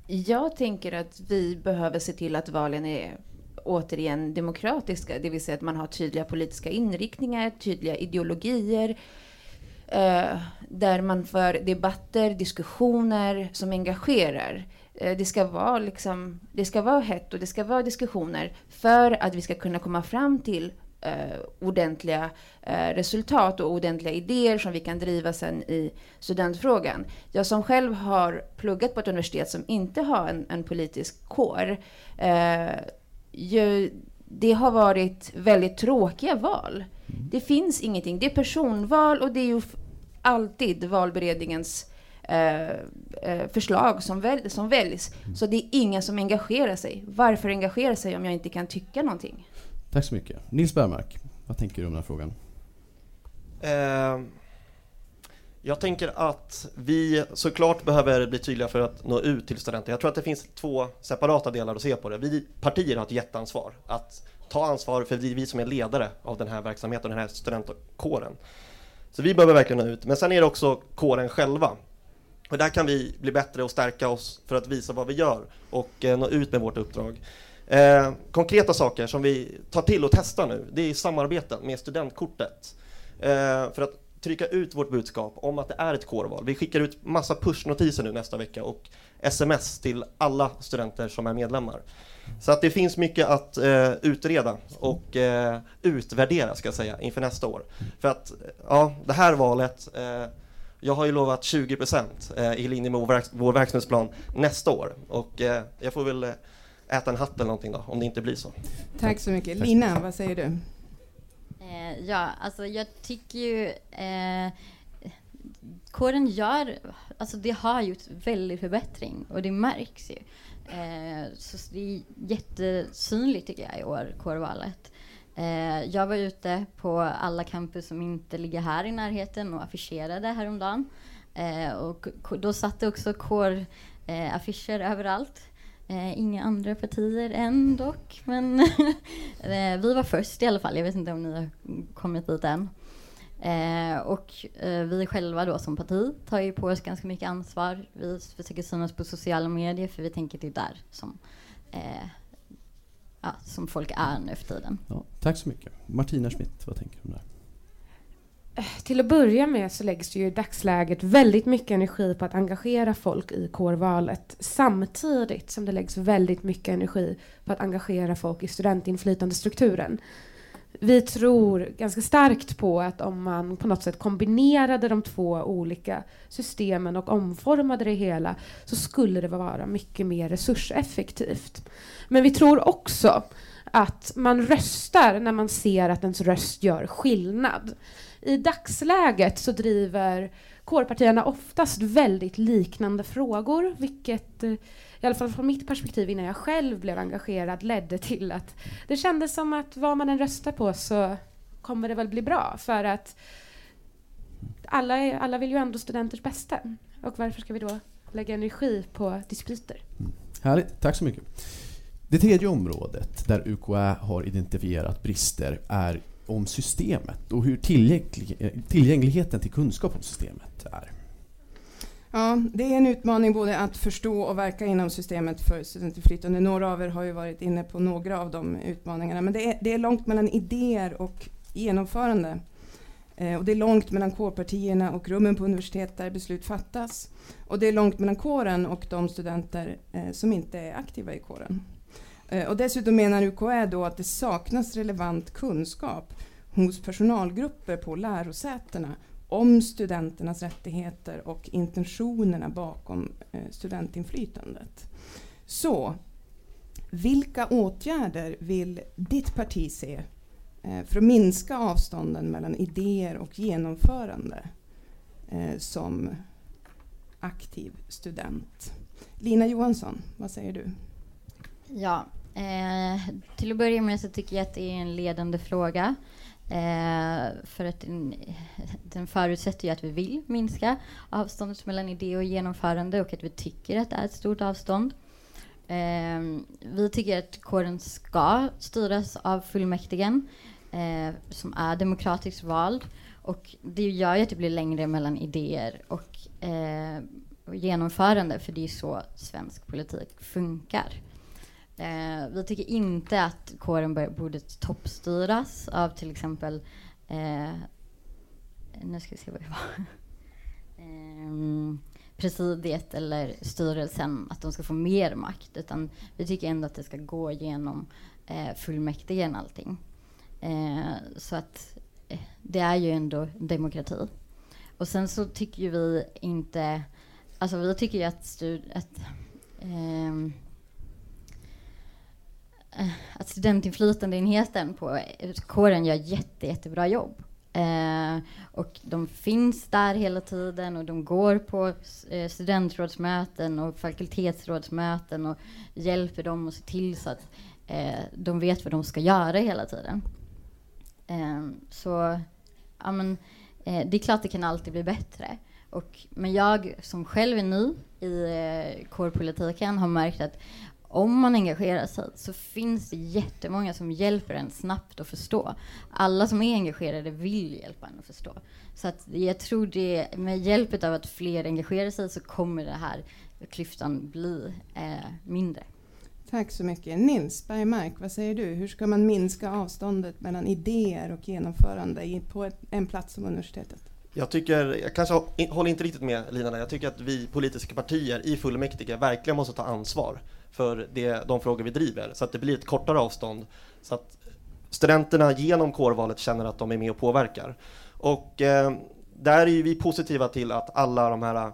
Jag tänker att vi behöver se till att valen är återigen demokratiska, det vill säga att man har tydliga politiska inriktningar, tydliga ideologier, eh, där man för debatter, diskussioner som engagerar. Eh, det, ska vara liksom, det ska vara hett och det ska vara diskussioner för att vi ska kunna komma fram till eh, ordentliga eh, resultat och ordentliga idéer som vi kan driva sen i studentfrågan. Jag som själv har pluggat på ett universitet som inte har en, en politisk kår eh, ju, det har varit väldigt tråkiga val. Mm. Det finns ingenting. Det är personval och det är ju alltid valberedningens eh, eh, förslag som, väl, som väljs. Mm. Så det är ingen som engagerar sig. Varför engagera sig om jag inte kan tycka någonting? Tack så mycket. Nils Bergmark, vad tänker du om den här frågan? Eh, jag tänker att vi såklart behöver bli tydliga för att nå ut till studenter. Jag tror att det finns två separata delar att se på det. Vi partier har ett jätteansvar att ta ansvar för är vi som är ledare av den här verksamheten, den här studentkåren. Så vi behöver verkligen nå ut. Men sen är det också kåren själva. Och där kan vi bli bättre och stärka oss för att visa vad vi gör och eh, nå ut med vårt uppdrag. Eh, konkreta saker som vi tar till och testar nu, det är samarbeten med studentkortet. Eh, för att trycka ut vårt budskap om att det är ett kårval. Vi skickar ut massa pushnotiser nu nästa vecka och sms till alla studenter som är medlemmar. Så att det finns mycket att eh, utreda och eh, utvärdera ska jag säga inför nästa år. För att eh, ja, det här valet, eh, jag har ju lovat 20 procent eh, i linje med vår, verks vår verksamhetsplan nästa år och eh, jag får väl äta en hatt eller någonting då om det inte blir så. Tack så mycket. Lina, vad säger du? Eh, ja, alltså jag tycker ju eh, kåren gör, alltså det har gjort väldigt förbättring och det märks ju. Eh, så det är jättesynligt tycker jag i år, kårvalet. Eh, jag var ute på alla campus som inte ligger här i närheten och affischerade häromdagen. Eh, och då satt det också kåraffischer eh, överallt. Eh, inga andra partier än dock, men eh, vi var först i alla fall. Jag vet inte om ni har kommit dit än. Eh, och eh, vi själva då som parti tar ju på oss ganska mycket ansvar. Vi försöker synas på sociala medier för vi tänker att det är där som, eh, ja, som folk är nu för tiden. Ja, tack så mycket. Martina Schmidt, vad tänker du om det här? till att börja med så läggs det ju i dagsläget väldigt mycket energi på att engagera folk i kårvalet samtidigt som det läggs väldigt mycket energi på att engagera folk i studentinflytandestrukturen. Vi tror ganska starkt på att om man på något sätt kombinerade de två olika systemen och omformade det hela så skulle det vara mycket mer resurseffektivt. Men vi tror också att man röstar när man ser att ens röst gör skillnad. I dagsläget så driver kårpartierna oftast väldigt liknande frågor, vilket eh, i alla fall från mitt perspektiv innan jag själv blev engagerad ledde till att det kändes som att vad man än röstar på så kommer det väl bli bra för att alla, är, alla vill ju ändå studenters bästa. Och varför ska vi då lägga energi på dispyter? Härligt, tack så mycket. Det tredje området där UKÄ har identifierat brister är om systemet och hur tillgänglig, tillgängligheten till kunskap om systemet är. Ja, det är en utmaning både att förstå och verka inom systemet för studentinflytande. Några av er har ju varit inne på några av de utmaningarna. Men det är, det är långt mellan idéer och genomförande. Eh, och det är långt mellan kårpartierna och rummen på universitet där beslut fattas. Och det är långt mellan kåren och de studenter eh, som inte är aktiva i kåren. Eh, och dessutom menar UKÄ då att det saknas relevant kunskap hos personalgrupper på lärosätena om studenternas rättigheter och intentionerna bakom eh, studentinflytandet. Så, vilka åtgärder vill ditt parti se eh, för att minska avstånden mellan idéer och genomförande eh, som aktiv student? Lina Johansson, vad säger du? Ja, Eh, till att börja med så tycker jag att det är en ledande fråga. Eh, för att den, den förutsätter ju att vi vill minska avståndet mellan idé och genomförande och att vi tycker att det är ett stort avstånd. Eh, vi tycker att kåren ska styras av fullmäktigen eh, som är demokratiskt vald. Och det gör ju att det blir längre mellan idéer och, eh, och genomförande för det är så svensk politik funkar. Eh, vi tycker inte att kåren borde toppstyras av till exempel eh, nu ska vi se vad det var. eh, presidiet eller styrelsen, att de ska få mer makt. Utan vi tycker ändå att det ska gå genom eh, fullmäktige allting. Eh, så att eh, det är ju ändå demokrati. Och sen så tycker ju vi inte, alltså vi tycker ju att, stud, att Eh, att studentinflytandeenheten på kåren gör jätte, jättebra jobb. Eh, och de finns där hela tiden och de går på eh, studentrådsmöten och fakultetsrådsmöten och hjälper dem att se till så att eh, de vet vad de ska göra hela tiden. Eh, så ja, men, eh, det är klart det kan alltid bli bättre. Och, men jag som själv är ny i eh, kårpolitiken har märkt att om man engagerar sig så finns det jättemånga som hjälper en snabbt att förstå. Alla som är engagerade vill hjälpa en att förstå. Så att jag tror det, med hjälp av att fler engagerar sig så kommer det här klyftan bli eh, mindre. Tack så mycket. Nils Bergmark, vad säger du? Hur ska man minska avståndet mellan idéer och genomförande på en plats som universitetet? Jag tycker, jag kanske håller inte riktigt med Lina där. Jag tycker att vi politiska partier i fullmäktige verkligen måste ta ansvar för det, de frågor vi driver så att det blir ett kortare avstånd så att studenterna genom kårvalet känner att de är med och påverkar. Och eh, där är vi positiva till att alla de här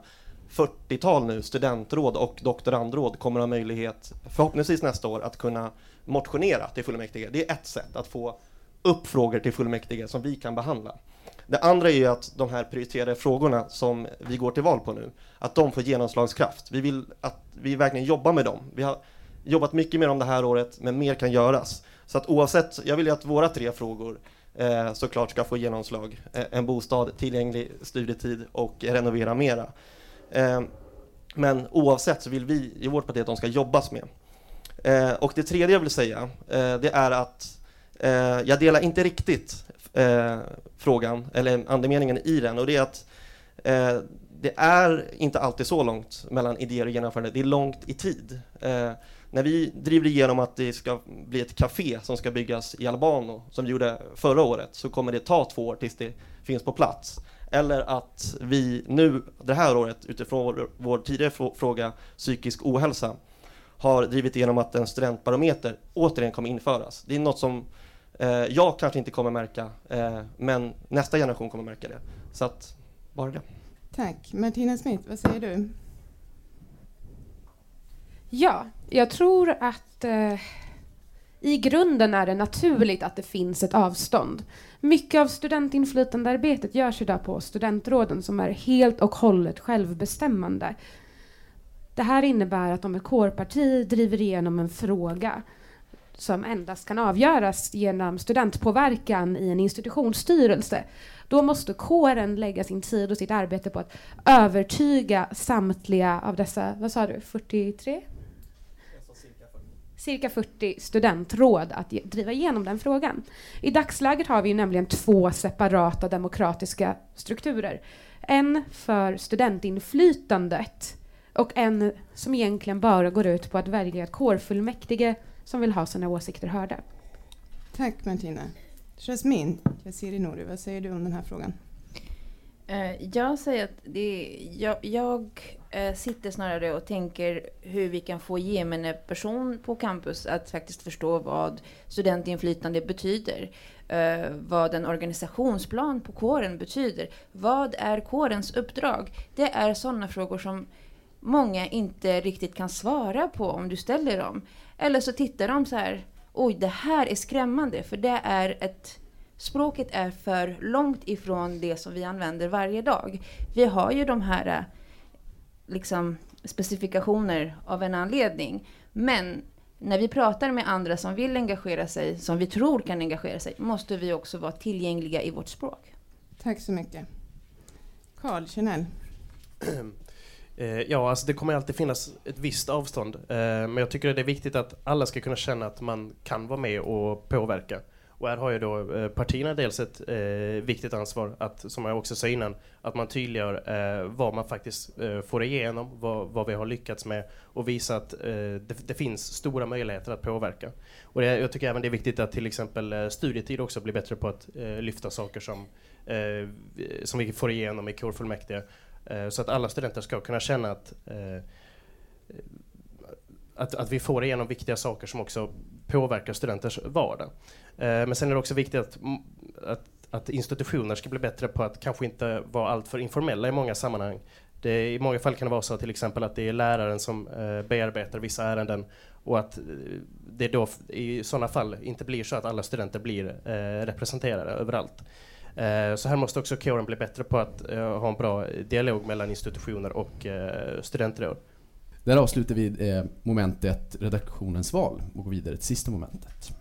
40-tal nu studentråd och doktorandråd kommer ha möjlighet, förhoppningsvis nästa år, att kunna motionera till fullmäktige. Det är ett sätt att få upp frågor till fullmäktige som vi kan behandla. Det andra är ju att de här prioriterade frågorna som vi går till val på nu, att de får genomslagskraft. Vi vill att vi verkligen jobbar med dem. Vi har jobbat mycket med dem det här året, men mer kan göras. Så att oavsett, jag vill ju att våra tre frågor eh, såklart ska få genomslag. Eh, en bostad, tillgänglig studietid och renovera mera. Eh, men oavsett så vill vi i vårt parti att de ska jobbas med. Eh, och det tredje jag vill säga, eh, det är att eh, jag delar inte riktigt eh, frågan, eller andemeningen i den, och det är att eh, det är inte alltid så långt mellan idéer och genomförande, det är långt i tid. Eh, när vi driver igenom att det ska bli ett café som ska byggas i Albano, som vi gjorde förra året, så kommer det ta två år tills det finns på plats. Eller att vi nu, det här året, utifrån vår, vår tidigare fråga, psykisk ohälsa, har drivit igenom att en studentbarometer återigen kommer införas. Det är något som jag kanske inte kommer märka, eh, men nästa generation kommer märka det. Så att, bara det. Tack. Martina Smith, vad säger du? Ja, jag tror att eh, i grunden är det naturligt att det finns ett avstånd. Mycket av studentinflytandearbetet görs idag på studentråden som är helt och hållet självbestämmande. Det här innebär att om ett kårparti driver igenom en fråga som endast kan avgöras genom studentpåverkan i en institutionsstyrelse, då måste kåren lägga sin tid och sitt arbete på att övertyga samtliga av dessa, vad sa du, 43? cirka 40 studentråd att driva igenom den frågan. I dagsläget har vi nämligen två separata demokratiska strukturer. En för studentinflytandet och en som egentligen bara går ut på att välja ett kårfullmäktige som vill ha sina åsikter hörda. Tack Martina. Jasmin Yassiri Nouri, vad säger du om den här frågan? Eh, jag säger att det, jag, jag eh, sitter snarare och tänker hur vi kan få gemene person på campus att faktiskt förstå vad studentinflytande betyder. Uh, vad en organisationsplan på kåren betyder. Vad är kårens uppdrag? Det är sådana frågor som många inte riktigt kan svara på om du ställer dem. Eller så tittar de så här, oj det här är skrämmande för det är ett Språket är för långt ifrån det som vi använder varje dag. Vi har ju de här liksom, specifikationer av en anledning. Men när vi pratar med andra som vill engagera sig, som vi tror kan engagera sig, måste vi också vara tillgängliga i vårt språk. Tack så mycket. Carl Chanel. Eh, ja, alltså det kommer alltid finnas ett visst avstånd. Eh, men jag tycker det är viktigt att alla ska kunna känna att man kan vara med och påverka. Och här har ju då eh, partierna dels ett eh, viktigt ansvar att, som jag också sa innan, att man tydliggör eh, vad man faktiskt eh, får igenom, vad, vad, vi har lyckats med och visa att eh, det, det, finns stora möjligheter att påverka. Och det, jag tycker även det är viktigt att till exempel eh, studietid också blir bättre på att eh, lyfta saker som, eh, som vi får igenom i kårfullmäktige. Eh, så att alla studenter ska kunna känna att eh, att, att vi får igenom viktiga saker som också påverkar studenters vardag. Eh, men sen är det också viktigt att, att, att, institutioner ska bli bättre på att kanske inte vara alltför informella i många sammanhang. Det, I många fall kan det vara så till exempel att det är läraren som eh, bearbetar vissa ärenden och att det då i sådana fall inte blir så att alla studenter blir eh, representerade överallt. Eh, så här måste också kåren bli bättre på att eh, ha en bra dialog mellan institutioner och studentråd. Där avslutar vi eh, momentet redaktionens val och går vidare till sista momentet.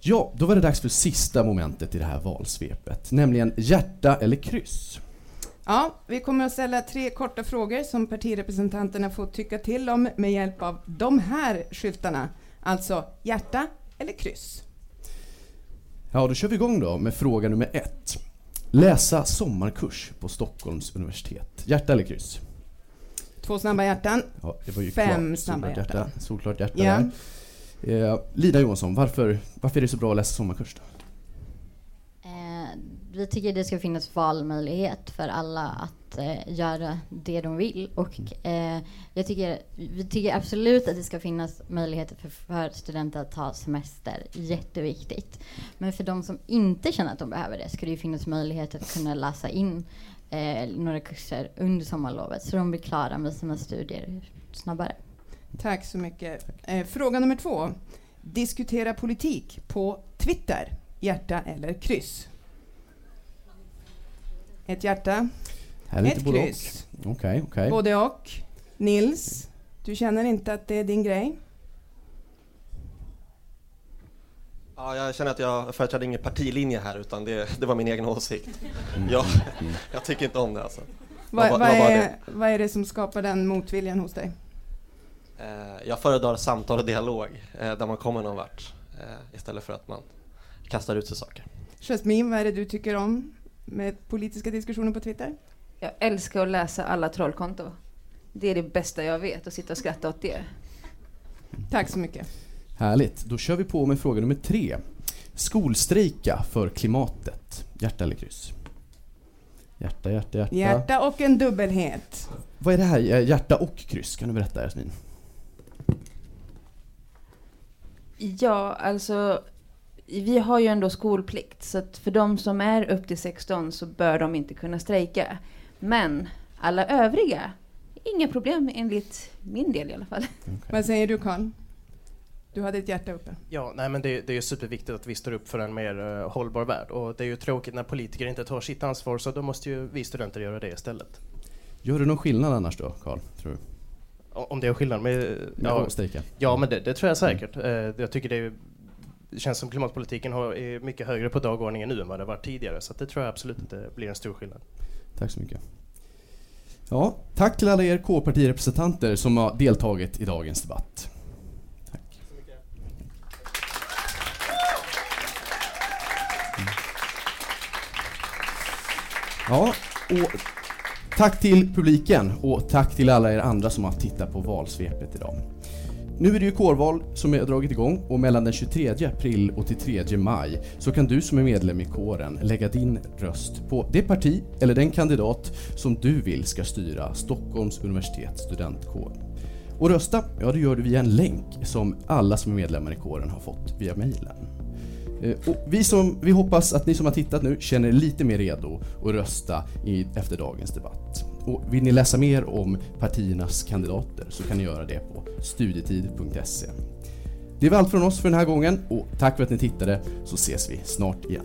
Ja, då var det dags för sista momentet i det här valsvepet, nämligen hjärta eller kryss. Ja, vi kommer att ställa tre korta frågor som partirepresentanterna får tycka till om med hjälp av de här skyltarna. Alltså hjärta eller kryss. Ja, då kör vi igång då med fråga nummer ett. Läsa sommarkurs på Stockholms universitet. Hjärta eller kryss? Två snabba hjärtan. Ja, det var ju Fem klart. snabba Solklart hjärtan. hjärta. Solklart hjärta Ja. där. Eh, Lina Johansson, varför, varför är det så bra att läsa sommarkurs? Då? Eh, vi tycker det ska finnas valmöjlighet för alla att eh, göra det de vill. Och, eh, jag tycker, vi tycker absolut att det ska finnas möjligheter för, för studenter att ta semester. Jätteviktigt. Men för de som inte känner att de behöver det ska det ju finnas möjlighet att kunna läsa in eh, några kurser under sommarlovet så de blir klara med sina studier snabbare. Tack så mycket. Eh, fråga nummer två. Diskutera politik på Twitter. Hjärta eller kryss? Ett hjärta. Här är lite Ett både och. kryss. Okej, okej. Både och. Nils, du känner inte att det är din grej? Ja, jag känner att jag företräder ingen partilinje här utan det, det var min egen åsikt. Mm. Jag, jag tycker inte om det alltså. Vad, vad, är, vad är det som skapar den motviljan hos dig? Eh, Jag föredrar samtal och dialog eh, där man kommer någon vart eh, istället för att man kastar ut sig saker. Jasmine, vad är det du tycker om med politiska diskussioner på Twitter? Jag älskar att läsa alla trollkonto. Det är det bästa jag vet, att sitta och skratta åt det. Tack så mycket. Härligt. Då kör vi på med fråga nummer tre. Skolstrejka för klimatet. Hjärta eller kryss? Hjärta, hjärta, hjärta. Hjärta och en dubbelhet. Vad är det här? Eh, Hjärta och kryss? Kan du berätta Jasmin? Ja, alltså vi har ju ändå skolplikt, så att för de som är upp till 16 så bör de inte kunna strejka. Men alla övriga, inga problem enligt min del i alla fall. Vad säger du Karl? Du hade ett hjärta uppe. Ja, nej men det, det är ju superviktigt att vi står upp för en mer uh, hållbar värld och det är ju tråkigt när politiker inte tar sitt ansvar så då måste ju vi studenter göra det istället. Gör det någon skillnad annars då, Karl? Tror du? Om det är skillnad med... Ja? Ja, men det, det tror jag säkert. Uh, jag tycker det, är, det känns som klimatpolitiken har, är mycket högre på dagordningen nu än vad det var tidigare så det tror jag absolut inte blir en stor skillnad. Tack så mycket. Ja, tack till alla er K-partirepresentanter som har deltagit i dagens debatt. Ja, och tack till publiken och tack till alla er andra som har tittat på valsvepet idag. Nu är det ju kårval som är dragit igång och mellan den 23 april och till 3 maj så kan du som är medlem i kåren lägga din röst på det parti eller den kandidat som du vill ska styra Stockholms universitets studentkår. Och rösta, ja det gör du via en länk som alla som är medlemmar i kåren har fått via mejlen. Eh, och vi, som, vi hoppas att ni som har tittat nu känner er lite mer redo att rösta i, efter dagens debatt. Och vill ni läsa mer om partiernas kandidater så kan ni göra det på studietid.se. Det var allt från oss för den här gången och tack för att ni tittade så ses vi snart igen.